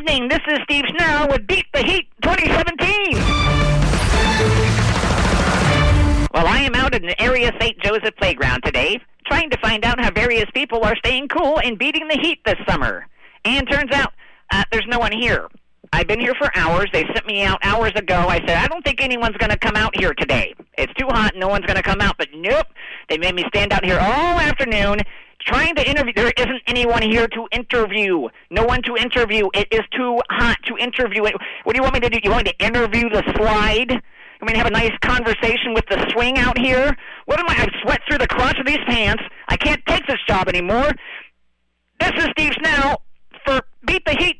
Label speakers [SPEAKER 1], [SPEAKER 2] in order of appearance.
[SPEAKER 1] evening. This is Steve Schnell with Beat the Heat 2017. Well, I am out at the area St. Joseph playground today, trying to find out how various people are staying cool and beating the heat this summer. And turns out uh, there's no one here. I've been here for hours. They sent me out hours ago. I said, I don't think anyone's going to come out here today. It's too hot. And no one's going to come out. But nope. They made me stand out here all afternoon trying to interview. There isn't anyone here to interview. No one to interview. It is too hot to interview. What do you want me to do? You want me to interview the slide? I mean, have a nice conversation with the swing out here. What am I? I sweat through the crotch of these pants. I can't take this job anymore. This is Steve Snell for Beat the Heat 2017. I quit.